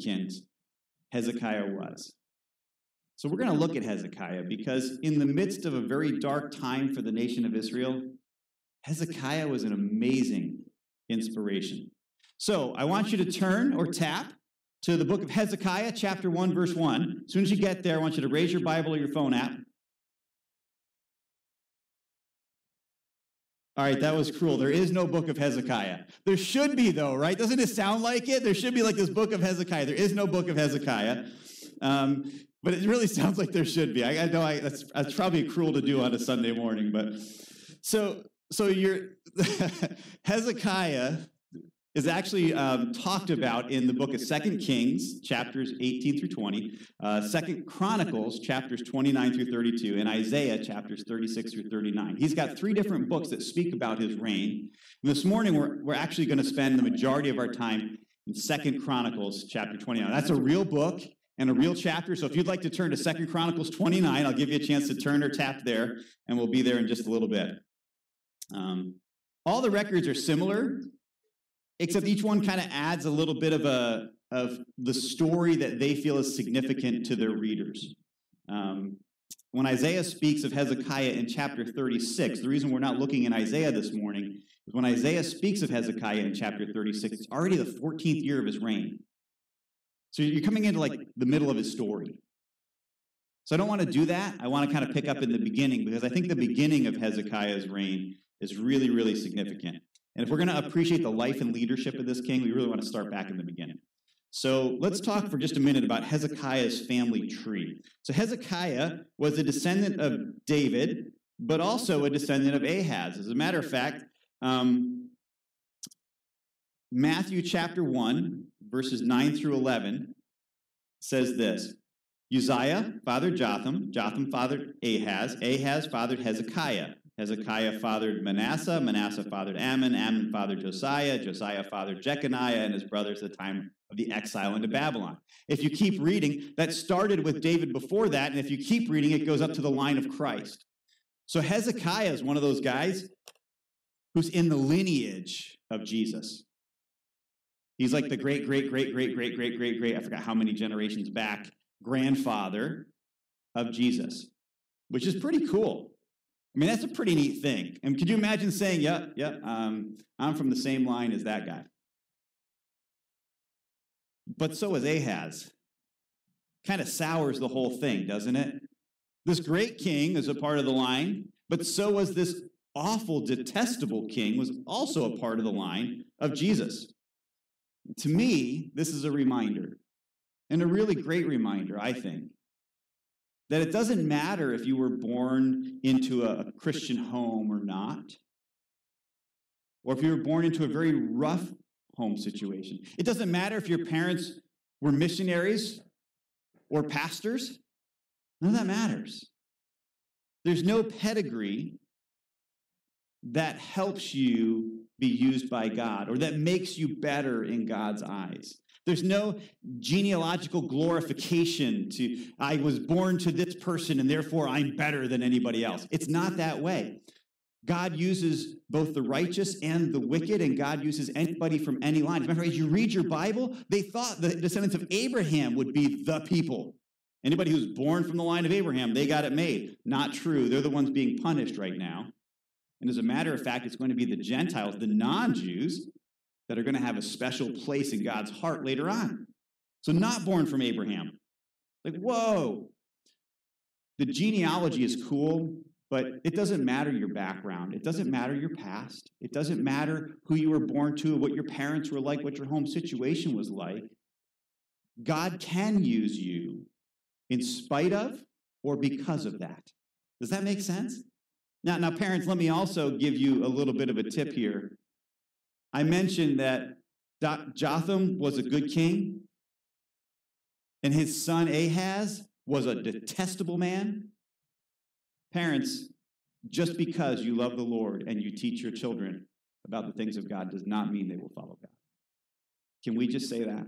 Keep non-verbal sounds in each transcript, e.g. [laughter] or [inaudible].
significant Hezekiah was. So we're going to look at Hezekiah because, in the midst of a very dark time for the nation of Israel, Hezekiah was an amazing inspiration. So I want you to turn or tap to the book of Hezekiah, chapter 1, verse 1. As soon as you get there, I want you to raise your Bible or your phone app. All right, that was cruel. There is no book of Hezekiah. There should be, though, right? Doesn't it sound like it? There should be like this book of Hezekiah. There is no book of Hezekiah. Um, but it really [laughs] sounds like there should be. I, I know I, that's, that's probably cruel to do on a Sunday morning, but so so you're [laughs] Hezekiah is actually um, talked about in the book of Second Kings, chapters 18 through 20, uh, Chronicles, chapters 29 through 32, and Isaiah, chapters 36 through 39. He's got three different books that speak about his reign. And this morning, we're, we're actually going to spend the majority of our time in Second Chronicles, chapter 29. That's a real book and a real chapter. So if you'd like to turn to Second Chronicles 29, I'll give you a chance to turn or tap there, and we'll be there in just a little bit. Um, all the records are similar except each one kind of adds a little bit of a of the story that they feel is significant to their readers. Um, when Isaiah speaks of Hezekiah in chapter 36, the reason we're not looking in Isaiah this morning is when Isaiah speaks of Hezekiah in chapter 36, it's already the 14th year of his reign. So you're coming into like the middle of his story. So I don't want to do that. I want to kind of pick up in the beginning because I think the beginning of Hezekiah's reign is really, really significant. And if we're going to appreciate the life and leadership of this king, we really want to start back in the beginning. So let's talk for just a minute about Hezekiah's family tree. So Hezekiah was a descendant of David, but also a descendant of Ahaz. As a matter of fact, um, Matthew chapter 1, verses 9 through 11 says this Uzziah fathered Jotham, Jotham fathered Ahaz, Ahaz fathered Hezekiah. Hezekiah fathered Manasseh, Manasseh fathered Ammon, Ammon fathered Josiah, Josiah fathered Jeconiah and his brothers at the time of the exile into Babylon. If you keep reading, that started with David before that, and if you keep reading, it goes up to the line of Christ. So Hezekiah is one of those guys who's in the lineage of Jesus. He's like the great, great, great, great, great, great, great, great, I forgot how many generations back, grandfather of Jesus, which is pretty cool. I mean, that's a pretty neat thing. And could you imagine saying, yep, yeah, yep, yeah, um, I'm from the same line as that guy? But so is Ahaz. Kind of sours the whole thing, doesn't it? This great king is a part of the line, but so was this awful, detestable king, was also a part of the line of Jesus. To me, this is a reminder, and a really great reminder, I think, that it doesn't matter if you were born into a Christian home or not, or if you were born into a very rough home situation. It doesn't matter if your parents were missionaries or pastors. None of that matters. There's no pedigree that helps you be used by God or that makes you better in God's eyes. There's no genealogical glorification to, I was born to this person and therefore I'm better than anybody else. It's not that way. God uses both the righteous and the wicked, and God uses anybody from any line. As a matter of fact, as you read your Bible, they thought the descendants of Abraham would be the people. Anybody who's born from the line of Abraham, they got it made. Not true. They're the ones being punished right now. And as a matter of fact, it's going to be the Gentiles, the non Jews, that are going to have a special place in God's heart later on. So, not born from Abraham. Like, whoa. The genealogy is cool, but it doesn't matter your background. It doesn't matter your past. It doesn't matter who you were born to, what your parents were like, what your home situation was like. God can use you in spite of or because of that. Does that make sense? Now, now, parents, let me also give you a little bit of a tip here. I mentioned that Jotham was a good king, and his son Ahaz was a detestable man. Parents, just because you love the Lord and you teach your children about the things of God does not mean they will follow God. Can we just say that?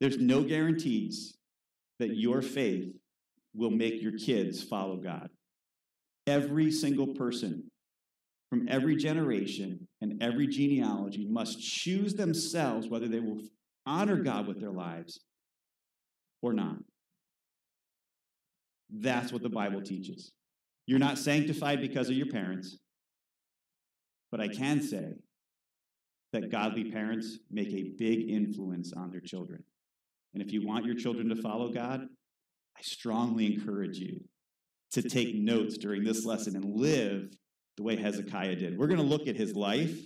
There's no guarantees that your faith will make your kids follow God. Every single person from every generation and every genealogy must choose themselves whether they will honor God with their lives or not. That's what the Bible teaches. You're not sanctified because of your parents, but I can say that godly parents make a big influence on their children. And if you want your children to follow God, I strongly encourage you to take notes during this lesson and live the way Hezekiah did. We're going to look at his life.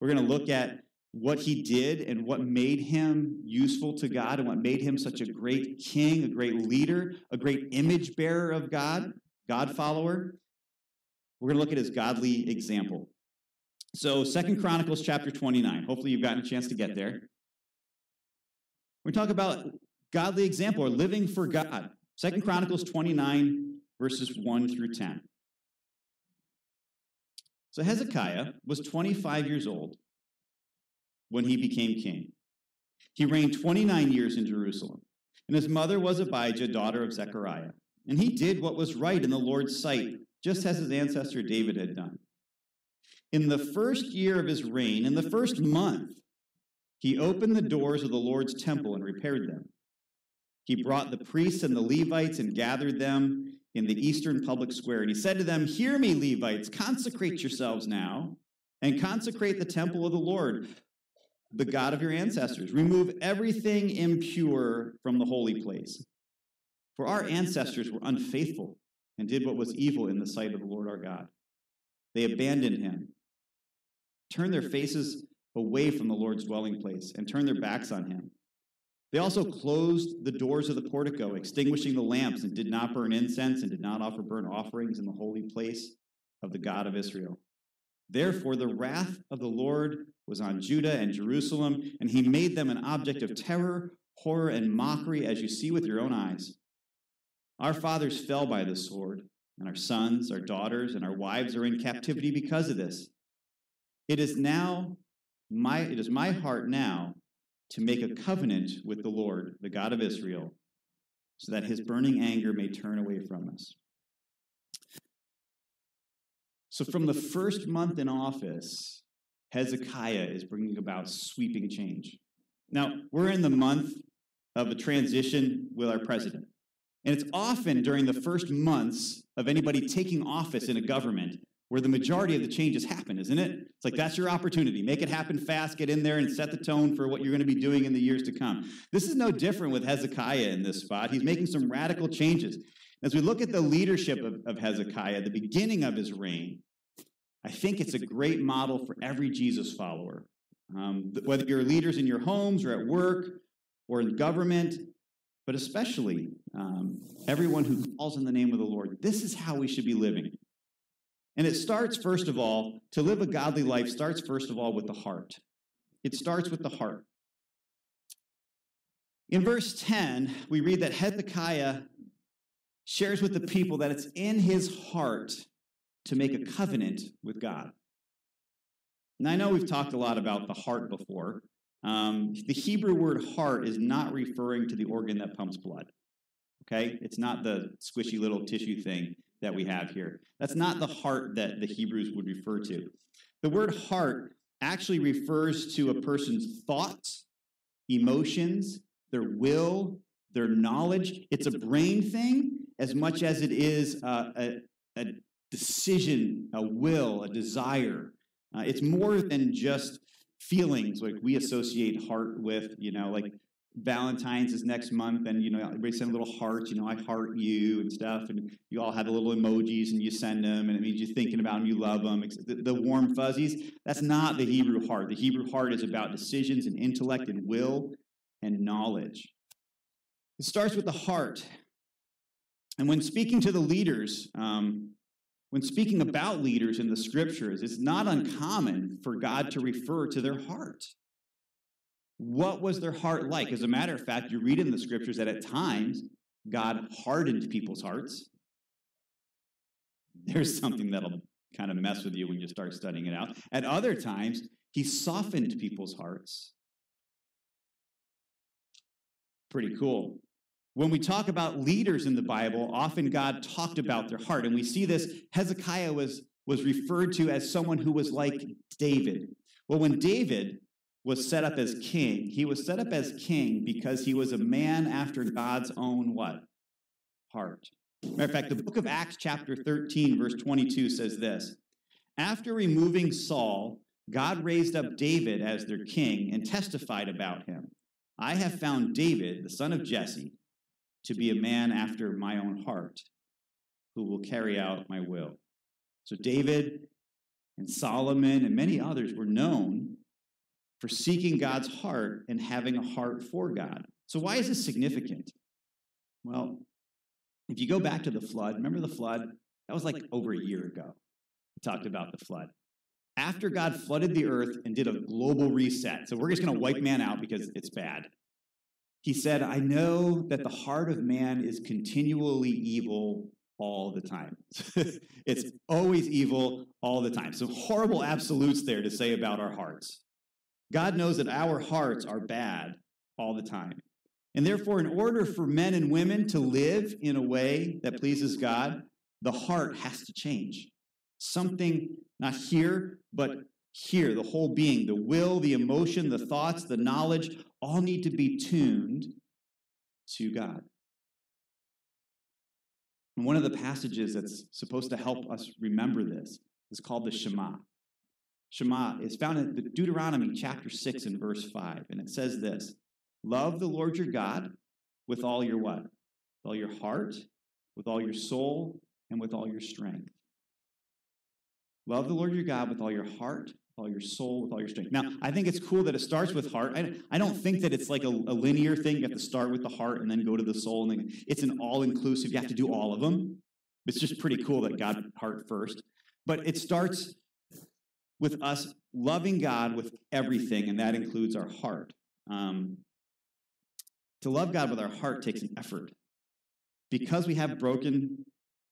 We're going to look at what he did and what made him useful to God and what made him such a great king, a great leader, a great image bearer of God, God follower. We're going to look at his godly example. So, Second Chronicles chapter 29. Hopefully, you've gotten a chance to get there. We talk about godly example or living for God. Second Chronicles 29, verses 1 through 10. So Hezekiah was 25 years old when he became king. He reigned 29 years in Jerusalem, and his mother was Abijah, daughter of Zechariah. And he did what was right in the Lord's sight, just as his ancestor David had done. In the first year of his reign, in the first month, he opened the doors of the Lord's temple and repaired them. He brought the priests and the Levites and gathered them in the eastern public square. And he said to them, Hear me, Levites, consecrate yourselves now and consecrate the temple of the Lord, the God of your ancestors. Remove everything impure from the holy place. For our ancestors were unfaithful and did what was evil in the sight of the Lord our God. They abandoned him, turned their faces away from the Lord's dwelling place, and turned their backs on him. They also closed the doors of the portico, extinguishing the lamps, and did not burn incense, and did not offer burnt offerings in the holy place of the God of Israel. Therefore, the wrath of the Lord was on Judah and Jerusalem, and he made them an object of terror, horror, and mockery, as you see with your own eyes. Our fathers fell by the sword, and our sons, our daughters, and our wives are in captivity because of this. It is now my it is my heart now to make a covenant with the Lord, the God of Israel, so that his burning anger may turn away from us. So, from the first month in office, Hezekiah is bringing about sweeping change. Now, we're in the month of a transition with our president. And it's often during the first months of anybody taking office in a government where the majority of the changes happen, isn't it? It's like that's your opportunity. Make it happen fast, get in there and set the tone for what you're going to be doing in the years to come. This is no different with Hezekiah in this spot. He's making some radical changes. As we look at the leadership of, of Hezekiah, the beginning of his reign, I think it's a great model for every Jesus follower. Um, whether you're leaders in your homes or at work or in government, but especially um, everyone who calls in the name of the Lord, this is how we should be living. And it starts, first of all, to live a godly life starts, first of all, with the heart. It starts with the heart. In verse 10, we read that Hezekiah shares with the people that it's in his heart to make a covenant with God. And I know we've talked a lot about the heart before. Um, the Hebrew word heart is not referring to the organ that pumps blood. Okay? It's not the squishy little tissue thing that we have here. That's not the heart that the Hebrews would refer to. The word heart actually refers to a person's thoughts, emotions, their will, their knowledge. It's a brain thing as much as it is uh, a, a, decision, a will, a desire. Uh, it's more than just feelings like we associate heart with, you know, like Valentine's is next month, and you know everybody send little hearts. You know, I heart you and stuff, and you all have the little emojis, and you send them, and it means you're thinking about them, you love them. The, the warm fuzzies. That's not the Hebrew heart. The Hebrew heart is about decisions and intellect and will and knowledge. It starts with the heart, and when speaking to the leaders, um, when speaking about leaders in the scriptures, it's not uncommon for God to refer to their heart. What was their heart like? As a matter of fact, you read in the scriptures that at times God hardened people's hearts. There's something that'll kind of mess with you when you start studying it out. At other times, he softened people's hearts. Pretty cool. When we talk about leaders in the Bible, often God talked about their heart. And we see this Hezekiah was, was referred to as someone who was like David. Well, when David was set up as king. He was set up as king because he was a man after God's own what? Heart. Matter of fact, the book of Acts, chapter 13, verse 22 says this After removing Saul, God raised up David as their king and testified about him. I have found David, the son of Jesse, to be a man after my own heart, who will carry out my will. So David and Solomon and many others were known for seeking God's heart and having a heart for God. So, why is this significant? Well, if you go back to the flood, remember the flood? That was like over a year ago. We talked about the flood. After God flooded the earth and did a global reset, so we're just going to wipe man out because it's bad. He said, I know that the heart of man is continually evil all the time. [laughs] it's always evil all the time. Some horrible absolutes there to say about our hearts. God knows that our hearts are bad all the time. And therefore, in order for men and women to live in a way that pleases God, the heart has to change. Something, not here, but here, the whole being, the will, the emotion, the thoughts, the knowledge, all need to be tuned to God. And one of the passages that's supposed to help us remember this is called the Shema. Shema is found in Deuteronomy chapter 6 and verse 5. And it says this Love the Lord your God with all your what? With all your heart, with all your soul, and with all your strength. Love the Lord your God with all your heart, all your soul, with all your strength. Now, I think it's cool that it starts with heart. I, I don't think that it's like a, a, linear thing. You have to start with the heart and then go to the soul. And then it's an all inclusive. You have to do all of them. It's just pretty cool that God heart first. But it starts with us loving God with everything, and that includes our heart. Um, to love God with our heart takes an effort. Because we have broken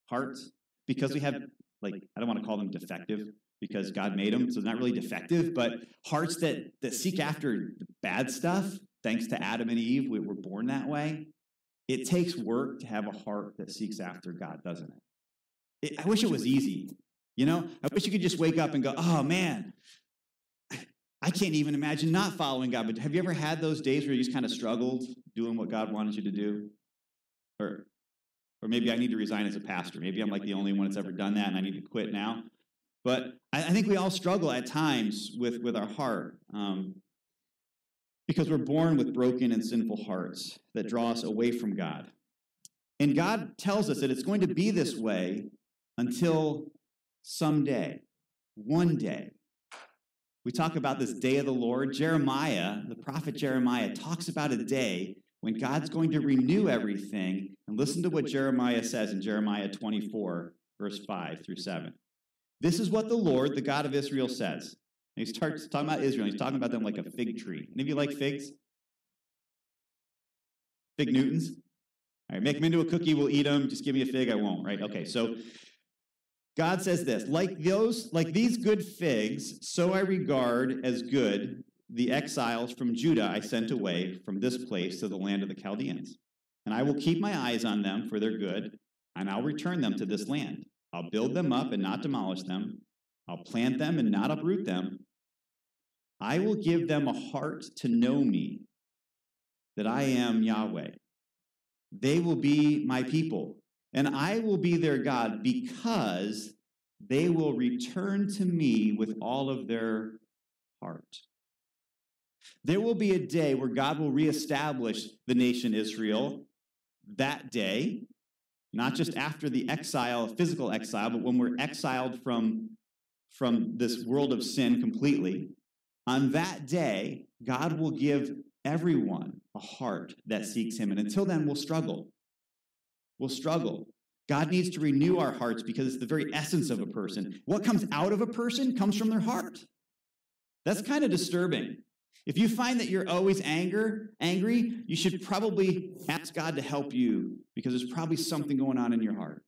hearts, because we have, like, I don't want to call them defective, because God made them, so it's not really defective, but hearts that, that seek after bad stuff, thanks to Adam and Eve, we were born that way. It takes work to have a heart that seeks after God, doesn't it? it I wish it was easy. You know, I wish you could just wake up and go, oh man, I can't even imagine not following God. But have you ever had those days where you just kind of struggled doing what God wanted you to do? Or, or maybe I need to resign as a pastor. Maybe I'm like the only one that's ever done that and I need to quit now. But I, think we all struggle at times with, with our heart um, because we're born with broken and sinful hearts that draw us away from God. And God tells us that it's going to be this way until someday, one day. We talk about this day of the Lord. Jeremiah, the prophet Jeremiah, talks about a day when God's going to renew everything. And listen to what Jeremiah says in Jeremiah 24, verse 5 through 7. This is what the Lord, the God of Israel, says. And he starts talking about Israel. He's talking about them like a fig tree. Any of you like figs? Fig Newtons? All right, make them into a cookie, we'll eat them. Just give me a fig, I won't, right? Okay, so God says this like those, like these good figs, so I regard as good the exiles from Judah I sent away from this place to the land of the Chaldeans. And I will keep my eyes on them for their good, and I'll return them to this land. I'll build them up and not demolish them. I'll plant them and not uproot them. I will give them a heart to know me, that I am Yahweh. They will be my people, and I will be their God because they will return to me with all of their heart. There will be a day where God will reestablish the nation Israel. That day, not just after the exile, physical exile, but when we're exiled from, from this world of sin completely. On that day, God will give everyone a heart that seeks Him. And until then, we'll struggle. We'll struggle. God needs to renew our hearts because it's the very essence of a person. What comes out of a person comes from their heart. That's kind of disturbing. If you find that you're always anger, angry, you should probably ask God to help you because there's probably something going on in your heart.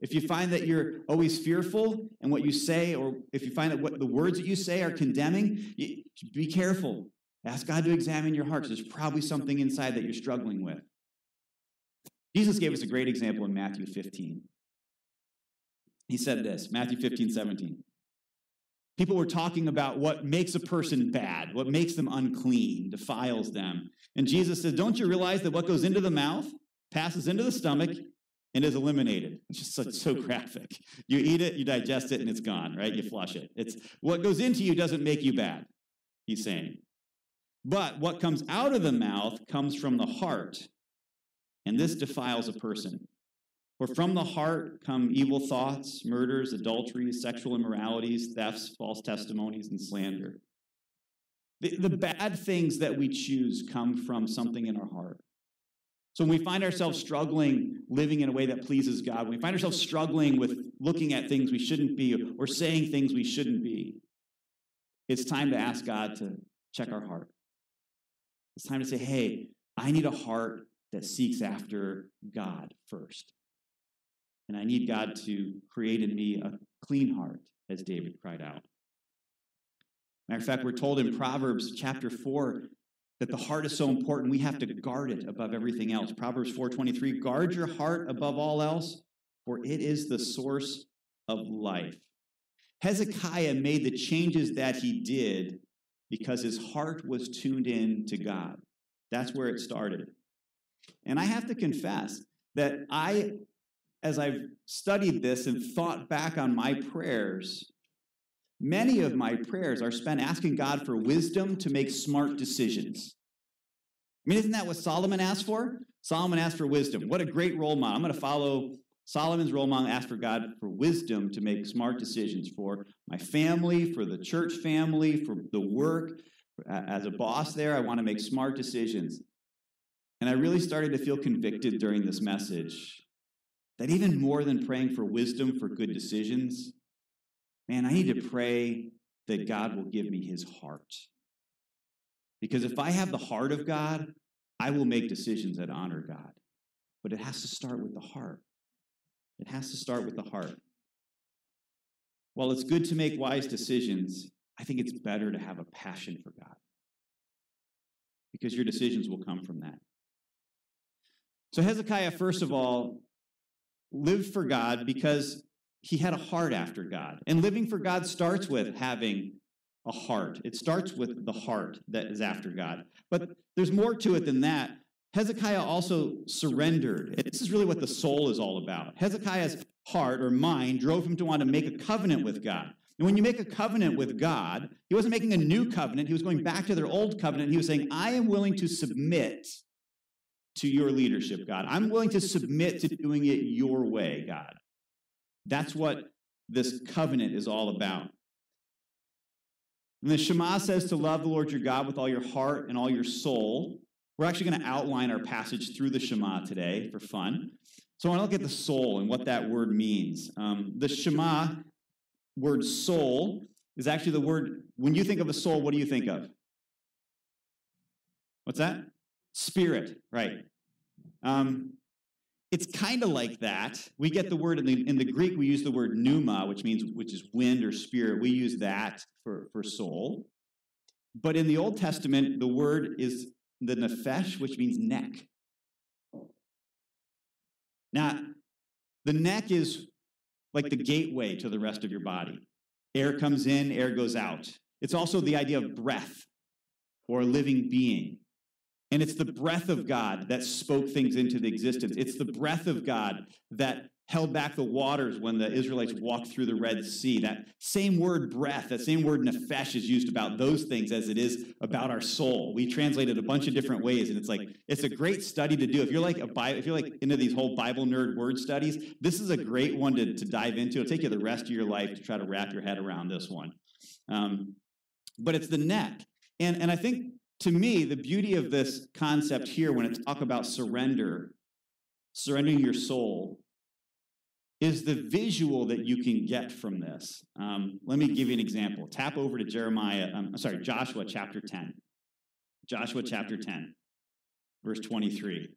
If you find that you're always fearful and what you say, or if you find that what the words that you say are condemning, be careful. Ask God to examine your heart. There's probably something inside that you're struggling with. Jesus gave us a great example in Matthew 15. He said this Matthew 15, 17. People were talking about what makes a person bad, what makes them unclean, defiles them. And Jesus says, Don't you realize that what goes into the mouth passes into the stomach and is eliminated? It's just so, so graphic. You eat it, you digest it, and it's gone, right? You flush it. It's what goes into you doesn't make you bad, he's saying. But what comes out of the mouth comes from the heart, and this defiles a person. For from the heart come evil thoughts, murders, adulteries, sexual immoralities, thefts, false testimonies, and slander. The, the bad things that we choose come from something in our heart. So when we find ourselves struggling living in a way that pleases God, when we find ourselves struggling with looking at things we shouldn't be or saying things we shouldn't be, it's time to ask God to check our heart. It's time to say, hey, I need a heart that seeks after God first. And I need God to create in me a clean heart, as David cried out. Matter of fact, we're told in Proverbs chapter 4 that the heart is so important we have to guard it above everything else. Proverbs 4:23, guard your heart above all else, for it is the source of life. Hezekiah made the changes that he did because his heart was tuned in to God. That's where it started. And I have to confess that I as I've studied this and thought back on my prayers, many of my prayers are spent asking God for wisdom to make smart decisions. I mean, isn't that what Solomon asked for? Solomon asked for wisdom. What a great role model. I'm going to follow Solomon's role model, ask for God for wisdom to make smart decisions for my family, for the church family, for the work. As a boss there, I want to make smart decisions. And I really started to feel convicted during this message that even more than praying for wisdom for good decisions, man, I need to pray that God will give me his heart. Because if I have the heart of God, I will make decisions that honor God. But it has to start with the heart. It has to start with the heart. While it's good to make wise decisions, I think it's better to have a passion for God. Because your decisions will come from that. So, Hezekiah, first of all, lived for God because he had a heart after God. And living for God starts with having a heart. It starts with the heart that is after God. But there's more to it than that. Hezekiah also surrendered. This is really what the soul is all about. Hezekiah's heart or mind drove him to want to make a covenant with God. And when you make a covenant with God, he wasn't making a new covenant. He was going back to their old covenant. He was saying, I am willing to submit to your leadership, God. I'm willing to submit to doing it your way, God. That's what this covenant is all about. And the Shema says to love the Lord your God with all your heart and all your soul. We're actually going to outline our passage through the Shema today for fun. So I want to look at the soul and what that word means. Um, the Shema word soul is actually the word, when you think of a soul, what do you think of? What's that? Spirit, right. Um, it's kind of like that. We get the word in the, in the Greek, we use the word pneuma, which means which is wind or spirit. We use that for, for soul. But in the Old Testament, the word is the nephesh, which means neck. Now, the neck is like the gateway to the rest of your body. Air comes in, air goes out. It's also the idea of breath or living being. And it's the breath of God that spoke things into the existence. It's the breath of God that held back the waters when the Israelites walked through the Red Sea. That same word breath, that same word nephesh is used about those things as it is about our soul. We translate it a bunch of different ways, and it's like it's a great study to do. If you're like a Bible, if you're like into these whole Bible nerd word studies, this is a great one to, to dive into. It'll take you the rest of your life to try to wrap your head around this one. Um, but it's the neck. And, and I think to me, the beauty of this concept here, when it's talk about surrender, surrendering your soul, is the visual that you can get from this. Um, let me give you an example. Tap over to Jeremiah, um, sorry, Joshua chapter 10. Joshua chapter 10, verse 23.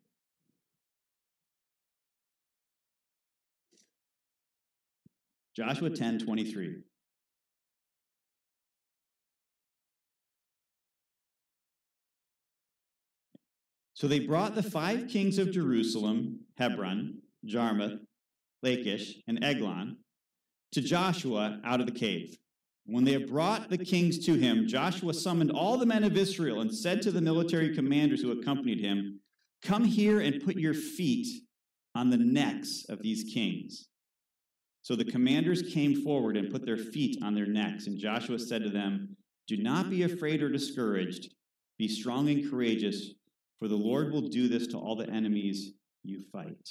Joshua 10, 23. So they brought the five kings of Jerusalem, Hebron, Jarmuth, Lachish, and Eglon to Joshua out of the cave. When they had brought the kings to him, Joshua summoned all the men of Israel and said to the military commanders who accompanied him, Come here and put your feet on the necks of these kings. So the commanders came forward and put their feet on their necks, and Joshua said to them, Do not be afraid or discouraged. Be strong and courageous, for the Lord will do this to all the enemies you fight.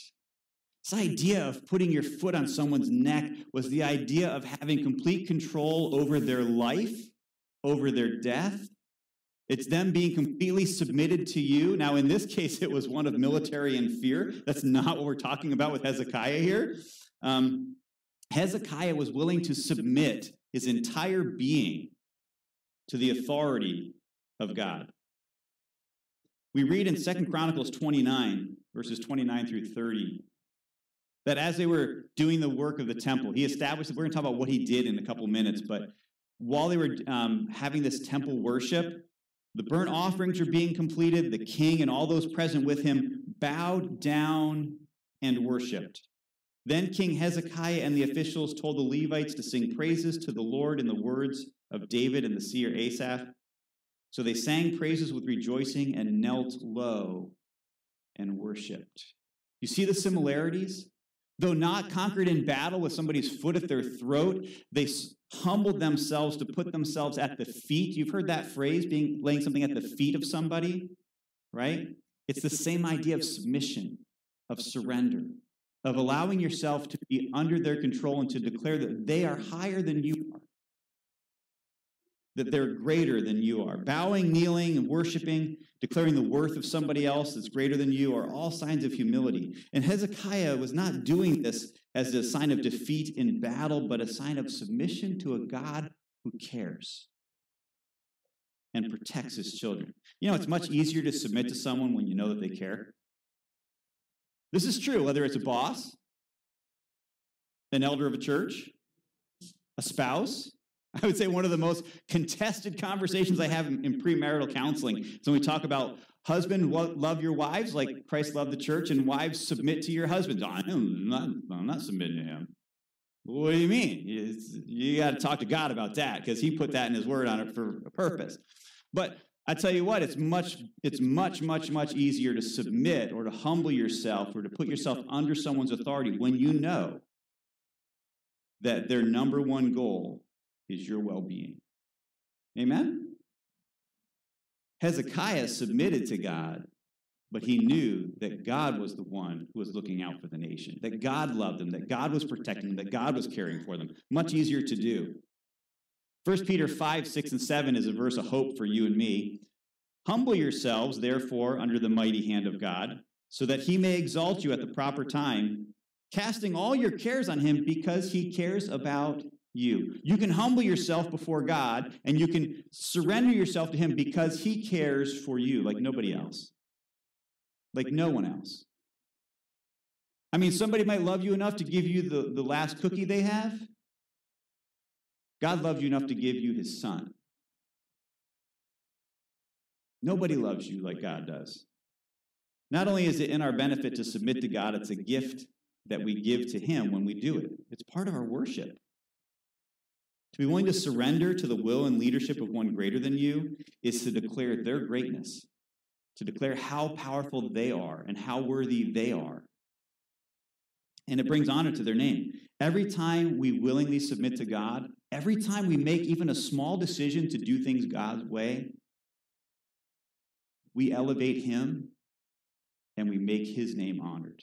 This idea of putting your foot on someone's neck was the idea of having complete control over their life, over their death. It's them being completely submitted to you. Now, in this case, it was one of military and fear. That's not what we're talking about with Hezekiah here. Um, Hezekiah was willing to submit his entire being to the authority of God. We read in Second Chronicles 29, verses 29 through 30, that as they were doing the work of the temple, he established, we're going to talk about what he did in a couple minutes, but while they were um, having this temple worship, the burnt offerings were being completed. The king and all those present with him bowed down and worshiped. Then King Hezekiah and the officials told the Levites to sing praises to the Lord in the words of David and the seer Asaph. So they sang praises with rejoicing and knelt low and worshiped. You see the similarities? Though not conquered in battle with somebody's foot at their throat, they humbled themselves to put themselves at the feet. You've heard that phrase, being laying something at the feet of somebody, right? It's the same idea of submission, of surrender, of allowing yourself to be under their control and to declare that they are higher than you are that they're greater than you are. Bowing, kneeling, and worshiping, declaring the worth of somebody else that's greater than you are all signs of humility. And Hezekiah was not doing this as a sign of defeat in battle, but a sign of submission to a God who cares and protects his children. You know, it's much easier to submit to someone when you know that they care. This is true, whether it's a boss, an elder of a church, a spouse, [laughs] I would say one of the most contested conversations I have in, in premarital counseling. So when we talk about husband love your wives like Christ loved the church, and wives submit to your husbands. I'm not, I'm not submitting to him. What do you mean? It's, you got to talk to God about that because He put that in His Word on it for a purpose. But I tell you what, it's much, it's much, much, much easier to submit or to humble yourself or to put yourself under someone's authority when you know that their number one goal is your well being. Mm-hmm. Amen? Hezekiah submitted to God, but he knew that God was the one who was looking out for the nation, that God loved them, that God was protecting them, that God was caring for them. Much easier to do. 1 Peter 5, 6, and 7 is a verse of hope for you and me. Humble yourselves, therefore, under the mighty hand of God, so that he may exalt you at the proper time, casting all your cares on him because he cares about you. You can humble yourself before God and you can surrender yourself to Him because He cares for you like nobody else, like no one else. I mean, somebody might love you enough to give you the, the last cookie they have. God loved you enough to give you His Son. Nobody loves you like God does. Not only is it in our benefit to submit to God, it's a gift that we give to Him when we do it. It's part of our worship. To be willing to surrender to the will and leadership of one greater than you is to declare their greatness, to declare how powerful they are and how worthy they are. And it brings honor to their name. Every time we willingly submit to God, every time we make even a small decision to do things God's way, we elevate Him and we make His name honored.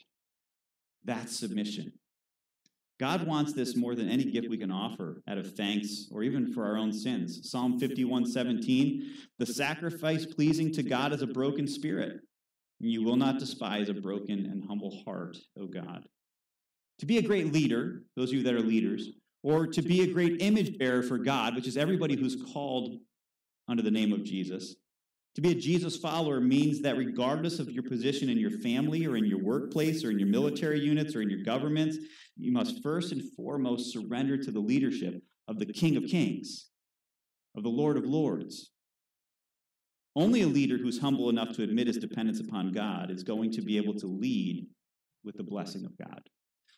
That's submission. God wants this more than any gift we can offer out of thanks or even for our own sins. Psalm 51 17, the sacrifice pleasing to God is a broken spirit. You will not despise a broken and humble heart, O God. To be a great leader, those of you that are leaders, or to be a great image bearer for God, which is everybody who's called under the name of Jesus, to be a Jesus follower means that regardless of your position in your family or in your workplace or in your military units or in your governments, you must first and foremost surrender to the leadership of the King of Kings, of the Lord of Lords. Only a leader who's humble enough to admit his dependence upon God is going to be able to lead with the blessing of God.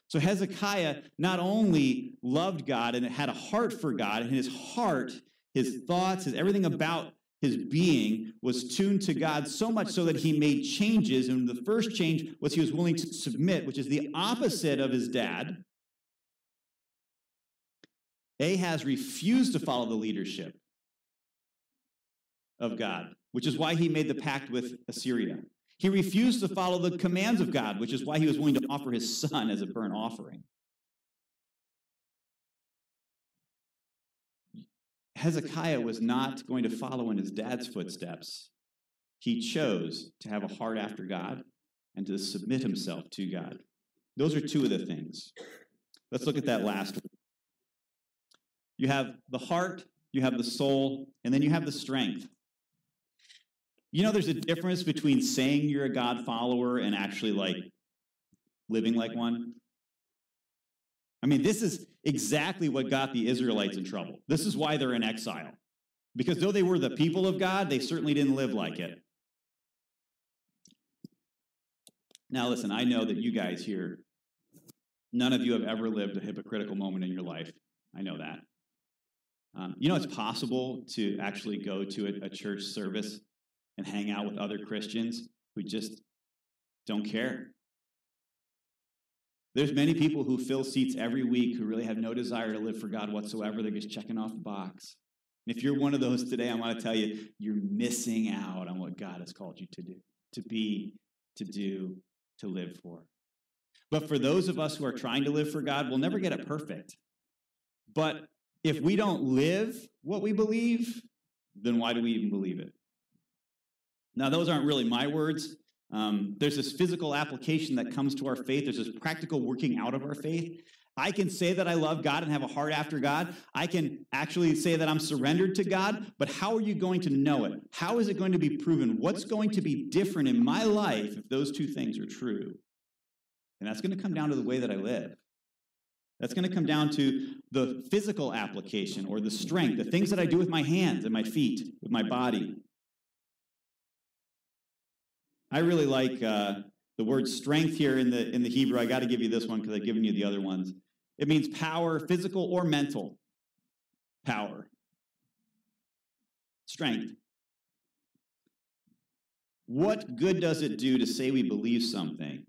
So Hezekiah not only loved God and had a heart for God, and his heart, his thoughts, his everything about his being was tuned to God so much so that he made changes. And the first change was he was willing to submit, which is the opposite of his dad. Ahaz refused to follow the leadership of God, which is why he made the pact with Assyria. He refused to follow the commands of God, which is why he was willing to offer his son as a burnt offering. Hezekiah was not going to follow in his dad's footsteps. He chose to have a heart after God and to submit himself to God. Those are two of the things. Let's look at that last one. You have the heart, you have the soul, and then you have the strength. You know, there's a difference between saying you're a God follower and actually like living like one. I mean, this is exactly what got the Israelites in trouble. This is why they're in exile. Because though they were the people of God, they certainly didn't live like it. Now, listen, I know that you guys here, none of you have ever lived a hypocritical moment in your life. I know that. Um, you know, it's possible to actually go to a, a church service and hang out with other Christians who just don't care. There's many people who fill seats every week who really have no desire to live for God whatsoever. They're just checking off the box. And if you're one of those today, I want to tell you, you're missing out on what God has called you to do, to be, to do, to live for. But for those of us who are trying to live for God, we'll never get it perfect. But if we don't live what we believe, then why do we even believe it? Now, those aren't really my words. Um, there's this physical application that comes to our faith, there's this practical working out of our faith. I can say that I love God and have a heart after God. I can actually say that I'm surrendered to God, but how are you going to know it? How is it going to be proven? What's going to be different in my life if those two things are true? And that's going to come down to the way that I live. That's going to come down to the physical application or the strength, the things that I do with my hands and my feet, with my body. I really like uh, the word strength here in the in the Hebrew. I got to give you this one because I've given you the other ones. It means power, physical or mental power. Strength. What good does it do to say we believe something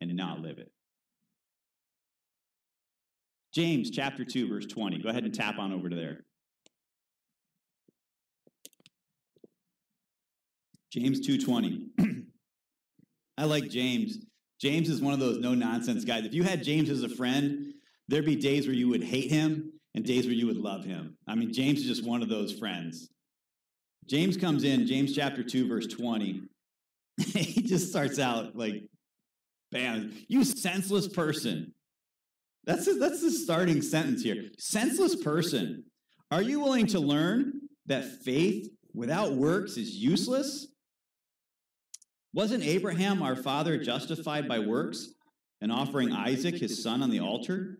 and not live it? James chapter 2 verse 20. Go ahead and tap on over to there. James 2:20. [clears throat] I like James. James is one of those no nonsense guys. If you had James as a friend, there'd be days where you would hate him and days where you would love him. I mean, James is just one of those friends. James comes in, James chapter 2, verse 20. [laughs] he just starts out like, bam, you senseless person. That's, a, that's the starting sentence here. Senseless person. Are you willing to learn that faith without works is useless? Wasn't Abraham, our father, justified by works and offering Isaac, his son, on the altar?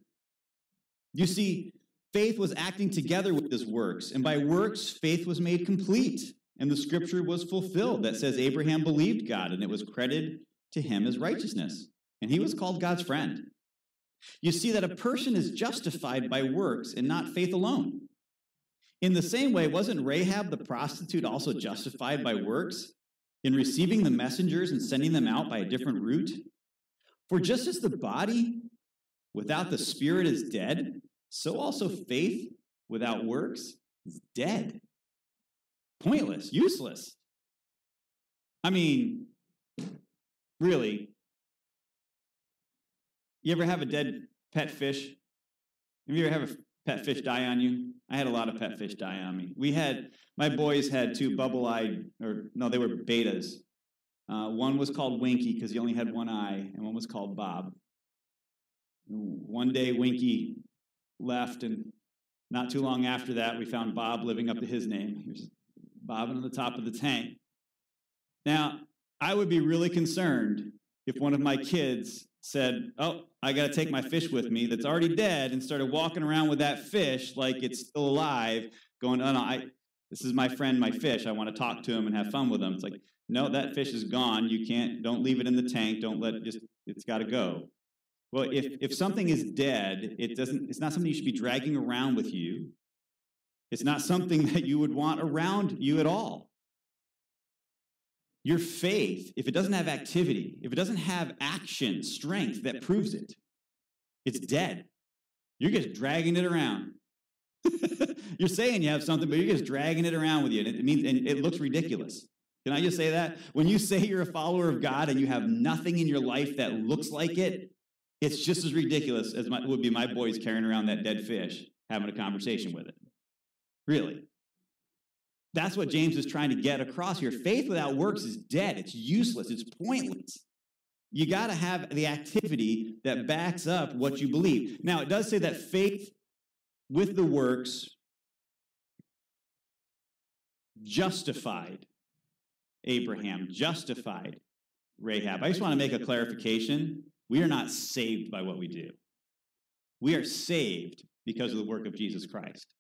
You see, faith was acting together with his works, and by works, faith was made complete. And the scripture was fulfilled that says Abraham believed God, and it was credited to him as righteousness. And he was called God's friend. You see that a person is justified by works and not faith alone. In the same way, wasn't Rahab the prostitute also justified by works in receiving the messengers and sending them out by a different route? For just as the body without the spirit is dead, so also faith without works is dead. Pointless, useless. I mean, really, you ever have a dead pet fish? Have you ever have a pet fish die on you? I had a lot of pet fish die on me. We had my boys had two bubble-eyed, or no, they were bettas. Uh, one was called Winky because he only had one eye, and one was called Bob. One day, Winky left, and not too long after that, we found Bob living up to his name. He was bobbing on the top of the tank. Now, I would be really concerned if one of my kids said, Oh, I got to take my fish with me that's already dead, and started walking around with that fish like it's still alive, going, Oh, no, I, this is my friend, my fish. I want to talk to him and have fun with him. It's like, no, that fish is gone. You can't, don't leave it in the tank. Don't let it just, it's got to go. Well, if, if something is dead, it doesn't, it's not something you should be dragging around with you. It's not something that you would want around you at all. Your faith, if it doesn't have activity, if it doesn't have action, strength that proves it, it's dead. You're just dragging it around. [laughs] you're saying you have something, but you're just dragging it around with you. And it means and it looks ridiculous. Can I just say that? When you say you're a follower of God and you have nothing in your life that looks like it, it's just as ridiculous as my, would be my boys carrying around that dead fish, having a conversation with it. Really. That's what James is trying to get across here. Faith without works is dead, it's useless, it's pointless. You got to have the activity that backs up what you believe. Now, it does say that faith with the works justified Abraham, justified Rahab. I just want to make a clarification. We are not saved by what we do, we are saved because of the work of Jesus Christ.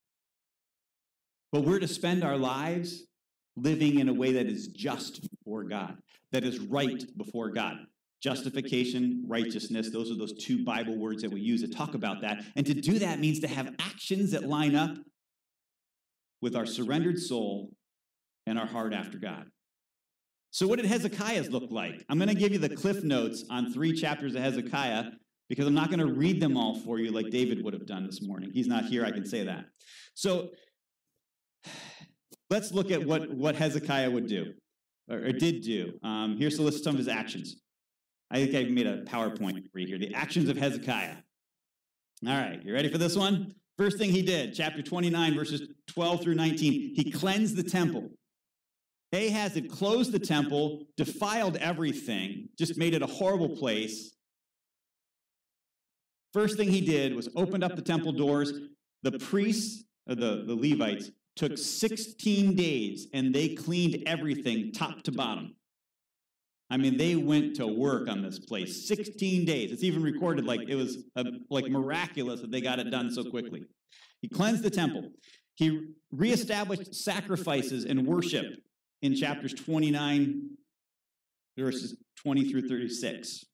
But we're to spend our lives living in a way that is just before God, that is right before God. Justification, righteousness, those are those two Bible words that we use to talk about that. And to do that means to have actions that line up with our surrendered soul and our heart after God. So, what did Hezekiah's look like? I'm going to give you the cliff notes on three chapters of Hezekiah because I'm not going to read them all for you like David would have done this morning. He's not here, I can say that. So, let's look at what, what Hezekiah would do or, or did do. Um, here's a list of some of his actions. I think I made a PowerPoint for you here. The actions of Hezekiah. All right, you ready for this one? First thing he did, chapter 29, verses 12 through 19, he cleansed the temple. Ahaz had closed the temple, defiled everything, just made it a horrible place. First thing he did was opened up the temple doors. The priests, the, the Levites, took 16 days and they cleaned everything top to bottom. I mean, they went to work on this place 16 days. It's even recorded like it was like miraculous that they got it done so quickly. He cleansed the temple. He reestablished sacrifices and worship in chapters 29, verses 20 through 36.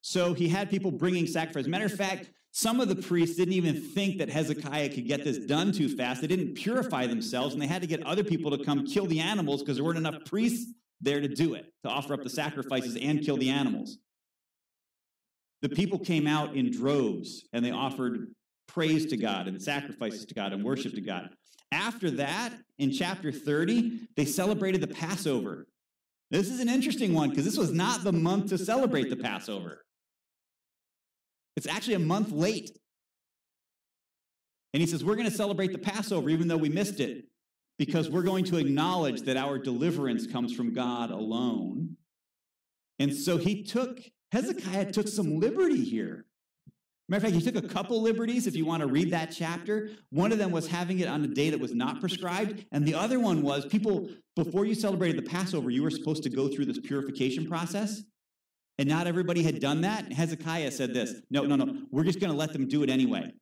So he had people bringing sacrifices. Matter of fact, some of the priests didn't even think that Hezekiah could get this done too fast. They didn't purify themselves, and they had to get other people to come kill the animals because there weren't enough priests there to do it, to offer up the sacrifices and kill the animals. The people came out in droves and they offered praise to God and sacrifices to God and worship to God. After that, in chapter 30, they celebrated the Passover. This is an interesting one because this was not the month to celebrate the Passover. It's actually a month late. And he says, We're going to celebrate the Passover even though we missed it because we're going to acknowledge that our deliverance comes from God alone. And so he took, Hezekiah took some liberty here. Matter of fact, he took a couple liberties if you want to read that chapter. One of them was having it on a day that was not prescribed. And the other one was people, before you celebrated the Passover, you were supposed to go through this purification process. And not everybody had done that. Hezekiah said this No, no, no, we're just going to let them do it anyway.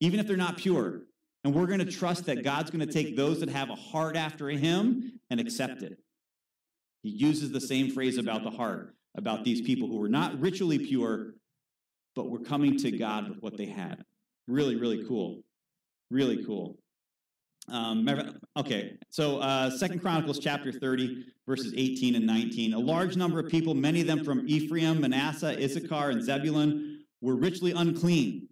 Even if they're not pure. And we're going to trust that God's going to take those that have a heart after him and accept it. He uses the same phrase about the heart, about these people who were not ritually pure, but were coming to God with what they had. Really, really cool. Really cool. Um, okay, so uh, Second Chronicles chapter 30, verses 18 and 19. A large number of people, many of them from Ephraim, Manasseh, Issachar, and Zebulun, were richly unclean,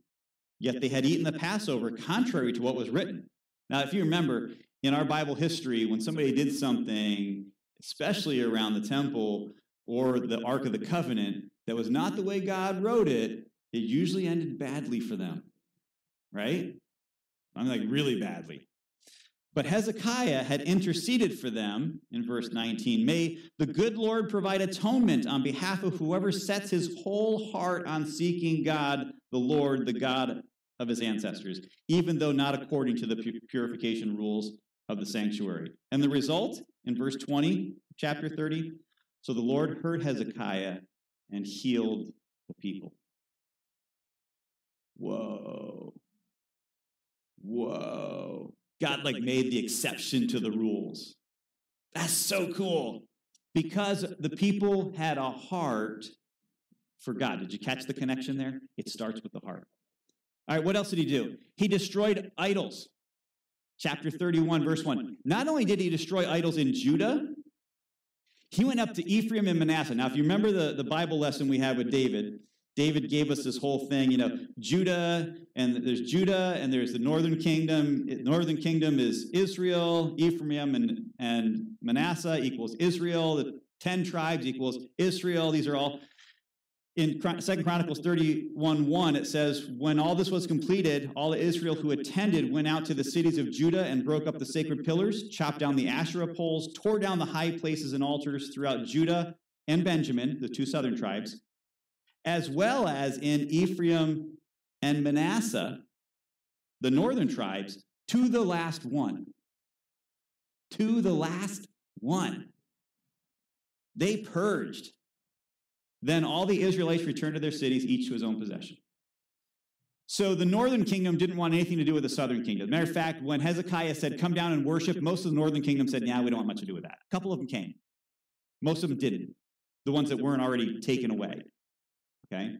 yet they had eaten the Passover contrary to what was written. Now, if you remember, in our Bible history, when somebody did something, especially around the temple or the Ark of the Covenant, that was not the way God wrote it, it usually ended badly for them, right? I'm like really badly. But Hezekiah had interceded for them in verse 19. May the good Lord provide atonement on behalf of whoever sets his whole heart on seeking God, the Lord, the God of his ancestors, even though not according to the purification rules of the sanctuary. And the result in verse 20, chapter 30 so the Lord heard Hezekiah and healed the people. Whoa. Whoa. God like made the exception to the rules. That's so cool. Because the people had a heart for God. Did you catch the connection there? It starts with the heart. All right, what else did he do? He destroyed idols. Chapter 31, verse 1. Not only did he destroy idols in Judah, he went up to Ephraim and Manasseh. Now, if you remember the, the Bible lesson we had with David, David gave us this whole thing, you know, Judah, and there's Judah, and there's the northern kingdom. Northern kingdom is Israel, Ephraim, and, and Manasseh equals Israel. The 10 tribes equals Israel. These are all in Second Chronicles 31 1, it says, When all this was completed, all Israel who attended went out to the cities of Judah and broke up the sacred pillars, chopped down the Asherah poles, tore down the high places and altars throughout Judah and Benjamin, the two southern tribes, as well as in Ephraim and Manasseh, the northern tribes, to the last one. To the last one. They purged then all the Israelites returned to their cities, each to his own possession. So the northern kingdom didn't want anything to do with the southern kingdom. Matter of fact, when Hezekiah said, Come down and worship, most of the northern kingdom said, Yeah, we don't want much to do with that. A couple of them came. Most of them didn't. The ones that weren't already taken away. Okay?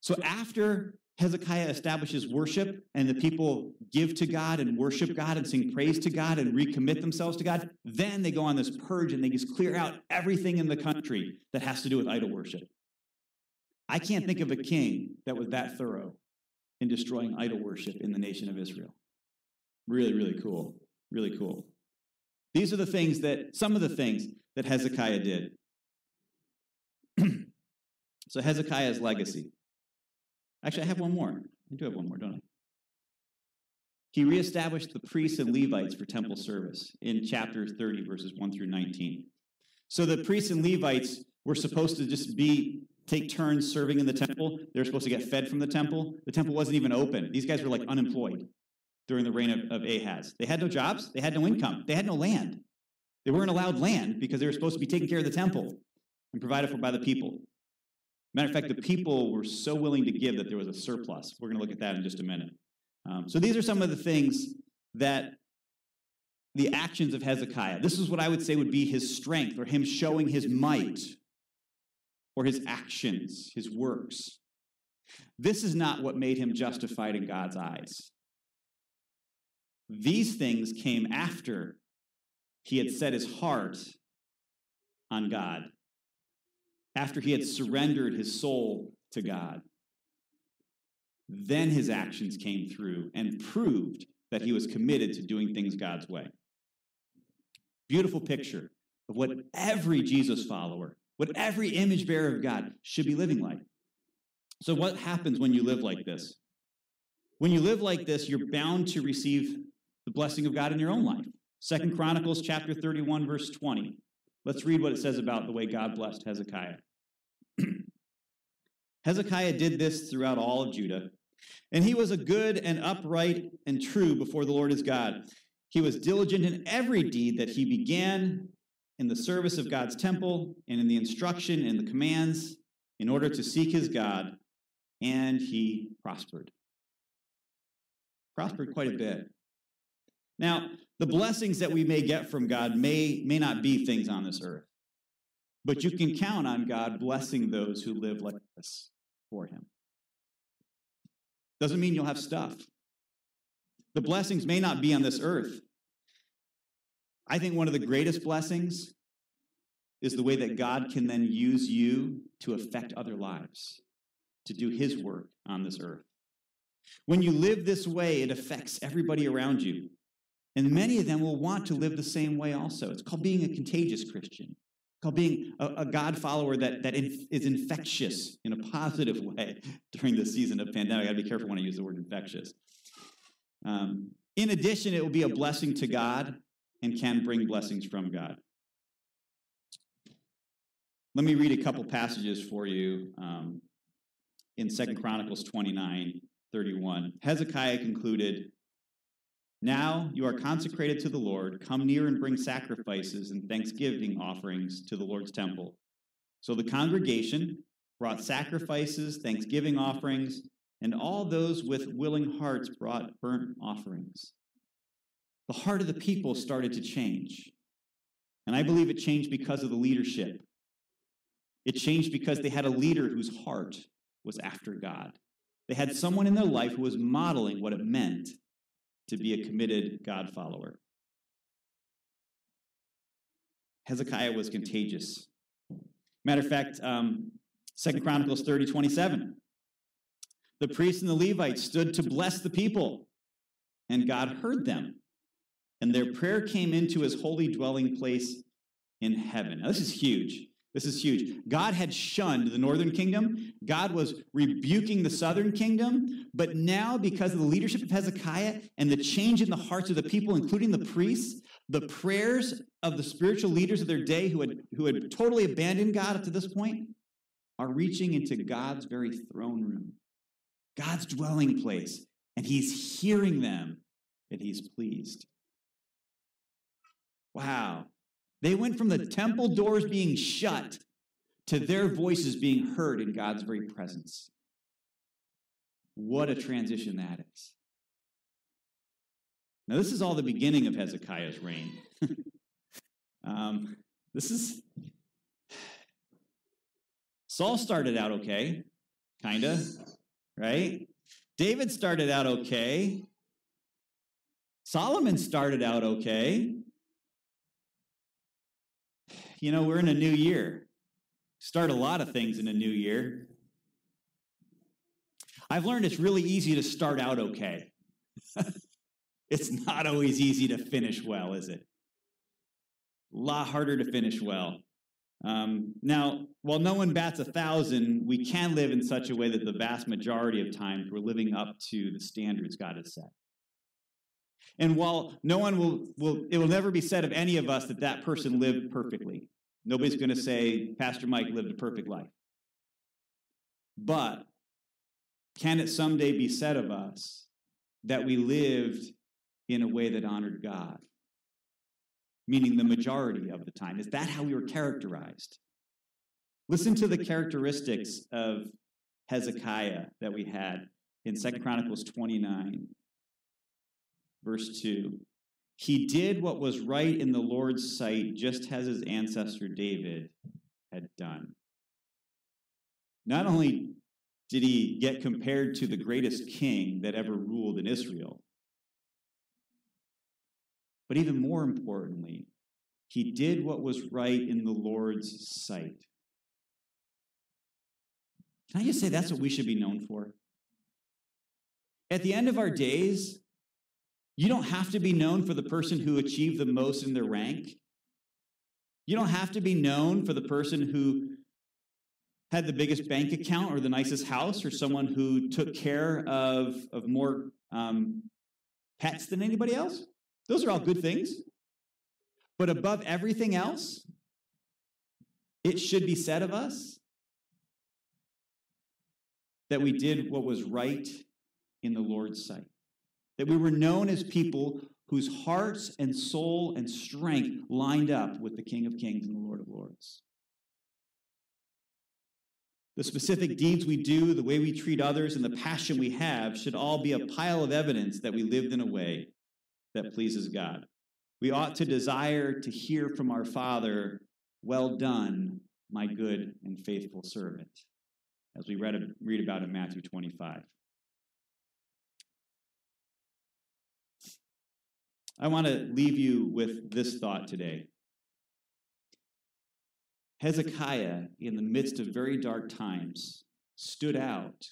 So after Hezekiah establishes worship, and the people give to God and worship God and sing praise to God and recommit themselves to God. Then they go on this purge and they just clear out everything in the country that has to do with idol worship. I can't think of a king that was that thorough in destroying idol worship in the nation of Israel. Really, really cool. Really cool. These are the things that, some of the things that Hezekiah did. [clears throat] so, Hezekiah's legacy. Actually, I have one more. I do have one more, don't I? He reestablished the priests and Levites for temple service in chapter 30, verses 1 through 19. So the priests and Levites were supposed to just be take turns serving in the temple. They were supposed to get fed from the temple. The temple wasn't even open. These guys were like unemployed during the reign of, of Ahaz. They had no jobs, they had no income, they had no land. They weren't allowed land because they were supposed to be taking care of the temple and provided for by the people. Matter of fact, the people were so willing to give that there was a surplus. We're going to look at that in just a minute. Um, so these are some of the things that the actions of Hezekiah. This is what I would say would be his strength or him showing his might or his actions, his works. This is not what made him justified in God's eyes. These things came after he had set his heart on God after he had surrendered his soul to God. Then his actions came through and proved that he was committed to doing things God's way. Beautiful picture of what every Jesus follower, what every image bearer of God should be living like. So, what happens when you live like this? When you live like this, you're bound to receive the blessing of God in your own life. Second Chronicles chapter 31, verse 20. Let's read what it says about the way God blessed Hezekiah. Hezekiah did this throughout all of Judah, and he was a good and upright and true before the Lord his God. He was diligent in every deed that he began in the service of God's temple and in the instruction and the commands in order to seek his God, and he prospered. Prospered quite a bit. Now, the blessings that we may get from God may, may not be things on this earth. But you can count on God blessing those who live like this for Him. Doesn't mean you'll have stuff. The blessings may not be on this earth. I think one of the greatest blessings is the way that God can then use you to affect other lives, to do His work on this earth. When you live this way, it affects everybody around you. And many of them will want to live the same way also. It's called being a contagious Christian called being a, a, God follower that, that is infectious in a positive way [laughs] during the season of pandemic. I gotta be careful when I use the word infectious. Um, in addition, it will be a blessing to God and can bring blessings from God. Let me read a couple passages for you um, in Second Chronicles 29 31. Hezekiah concluded, now you are consecrated to the Lord. Come near and bring sacrifices and thanksgiving offerings to the Lord's temple. So the congregation brought sacrifices, thanksgiving offerings, and all those with willing hearts brought burnt offerings. The heart of the people started to change. And I believe it changed because of the leadership. It changed because they had a leader whose heart was after God. They had someone in their life who was modeling what it meant to be a committed God follower. Hezekiah was contagious. Matter of fact, um, Second Chronicles 30, 27. The priests and the Levites stood to bless the people, and God heard them. And their prayer came into his holy dwelling place in heaven. Now, this is huge. This is huge. God had shunned the northern kingdom. God was rebuking the southern kingdom. But now, because of the leadership of Hezekiah and the change in the hearts of the people, including the priests, the prayers of the spiritual leaders of their day who had, who had totally abandoned God up to this point are reaching into God's very throne room, God's dwelling place. And he's hearing them and he's pleased. Wow. They went from the temple doors being shut to their voices being heard in God's very presence. What a transition that is. Now, this is all the beginning of Hezekiah's reign. [laughs] um, this is. Saul started out okay, kind of, right? David started out okay. Solomon started out okay you know, we're in a new year. Start a lot of things in a new year. I've learned it's really easy to start out okay. [laughs] it's not always easy to finish well, is it? A lot harder to finish well. Um, now, while no one bats a thousand, we can live in such a way that the vast majority of times we're living up to the standards God has set. And while no one will, will, it will never be said of any of us that that person lived perfectly. Nobody's going to say, Pastor Mike lived a perfect life. But can it someday be said of us that we lived in a way that honored God? Meaning the majority of the time. Is that how we were characterized? Listen to the characteristics of Hezekiah that we had in Second Chronicles 29 verse 2. He did what was right in the Lord's sight, just as his ancestor David had done. Not only did he get compared to the greatest king that ever ruled in Israel, but even more importantly, he did what was right in the Lord's sight. Can I just say that's what we should be known for? At the end of our days, you don't have to be known for the person who achieved the most in their rank. You don't have to be known for the person who had the biggest bank account or the nicest house or someone who took care of, of more um, pets than anybody else. Those are all good things. But above everything else, it should be said of us that we did what was right in the Lord's sight that we were known as people whose hearts and soul and strength lined up with the King of Kings and the Lord of Lords. The specific deeds we do, the way we treat others, and the passion we have should all be a pile of evidence that we lived in a way that pleases God. We ought to desire to hear from our Father, Well done, my good and faithful servant, as we read, about in Matthew 25. I want to leave you with this thought today. Hezekiah, in the midst of very dark times, stood out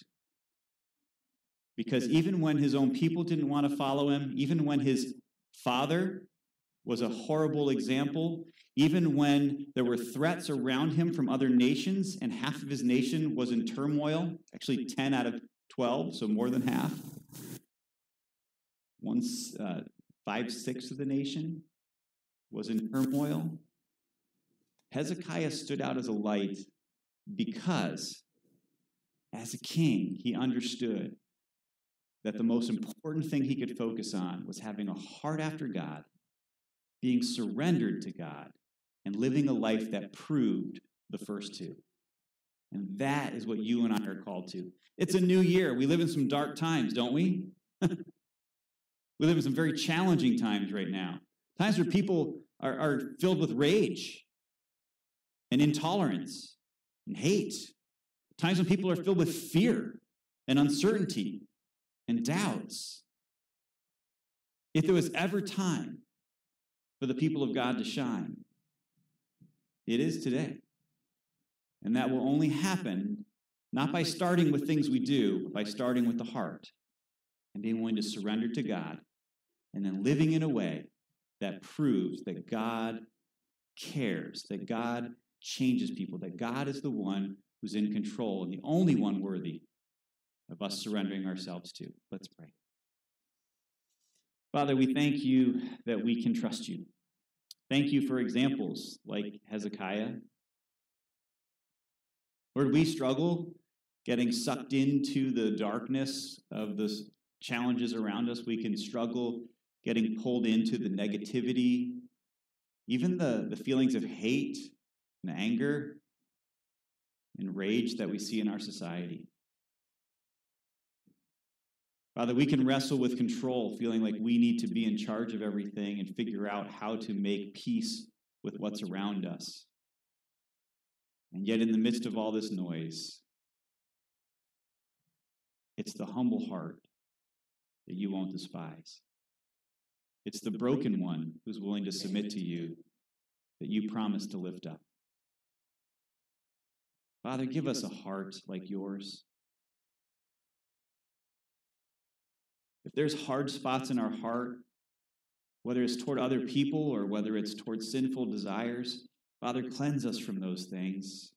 because even when his own people didn't want to follow him, even when his father was a horrible example, even when there were threats around him from other nations and half of his nation was in turmoil, actually 10 out of 12, so more than half. Once uh, five sixths of the nation was in turmoil. Hezekiah stood out as a light because, as a king, he understood that the most important thing he could focus on was having a heart after God, being surrendered to God, and living a life that proved the first two. And that is what you and I are called to. It's a new year. We live in some dark times, don't we? [laughs] We live in some very challenging times right now. Times where people are, are filled with rage and intolerance and hate, times when people are filled with fear and uncertainty and doubts. If there was ever time for the people of God to shine, it is today. And that will only happen not by starting with things we do, but by starting with the heart and being willing to surrender to God and then living in a way that proves that God cares, that God changes people, that God is the one who's in control and the only one worthy of us surrendering ourselves to. Let's pray. Father, we thank you that we can trust you. Thank you for examples like Hezekiah. Lord, we struggle getting sucked into the darkness of the challenges around us. We can struggle getting pulled into the negativity, even the, the feelings of hate and anger and rage that we see in our society. Father, we can wrestle with control, feeling like we need to be in charge of everything and figure out how to make peace with what's around us. And yet, in the midst of all this noise, it's the humble heart that you won't despise. It's the broken one who's willing to submit to you that you promise to lift up. Father, give us a heart like yours. If there's hard spots in our heart, whether it's toward other people or whether it's toward sinful desires, Father, cleanse us from those things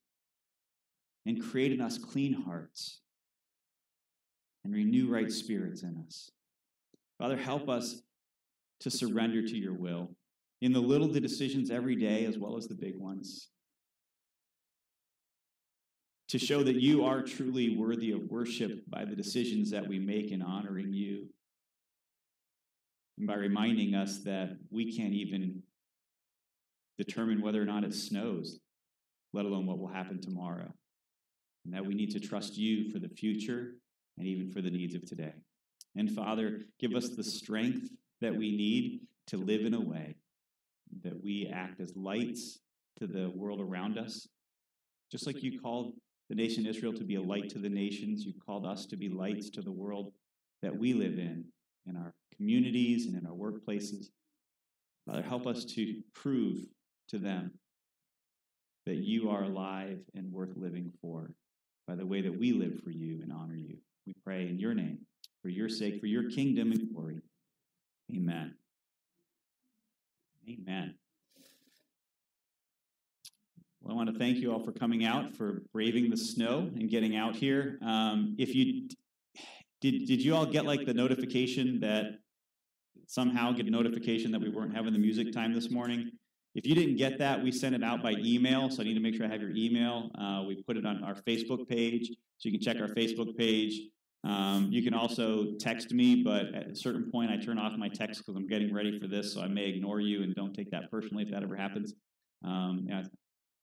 and create in us clean hearts and renew right spirits in us. Father, help us to surrender to your will in the little decisions every day as well as the big ones to show that you are truly worthy of worship by the decisions that we make in honoring you. And by reminding us that we can't even determine whether or not it snows, let alone what will happen tomorrow. And that we need to trust you for the future and even for the needs of today. And Father, give us the strength that we need to live in a way that we act as lights to the world around us, just like you called the nation Israel to be a light to the nations. You've called us to be lights to the world that we live in, in our communities and in our workplaces. Father, help us to prove to them that you are alive and worth living for by the way that we live for you and honor you. We pray in your name, for your sake, for your kingdom and glory. Amen. Amen. Well, I want to thank you all for coming out, for braving the snow and getting out here. Um, if you did, did you all get like the notification that somehow get a notification that we weren't having the music time this morning? If you didn't get that, we sent it out by email, so I need to make sure I have your email. Uh, we put it on our Facebook page, so you can check our Facebook page. Um, you can also text me, but at a certain point, I turn off my text because I'm getting ready for this, so I may ignore you and don't take that personally if that ever happens. Um, yeah,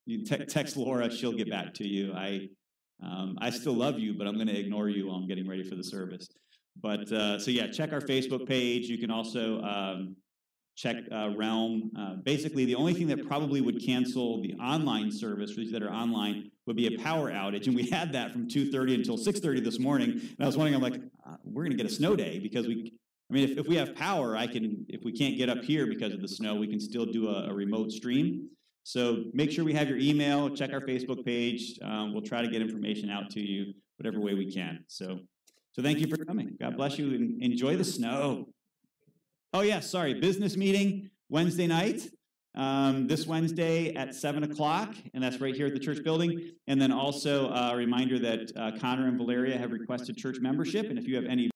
you te- text Laura, she'll get back to you. I, um, I still love you, but I'm going to ignore you while I'm getting ready for the service. But uh, so yeah, check our Facebook page. You can also um, check uh, Realm. Uh, basically, the only thing that probably would cancel the online service for these that are online would be a power outage, and we had that from 2:30 until 6:30 this morning. And I was wondering, I'm like, uh, we're going to get a snow day because we. I mean, if, if we have power, I can. If we can't get up here because of the snow, we can still do a, a remote stream. So make sure we have your email, check our Facebook page. Um, we'll try to get information out to you whatever way we can. So, so thank you for coming. God bless you and enjoy the snow. Oh, yeah, sorry. Business meeting Wednesday night. Um, this Wednesday at 7 o'clock, and that's right here at the church building. And then also a reminder that uh, Connor and Valeria have requested church membership, and if you have any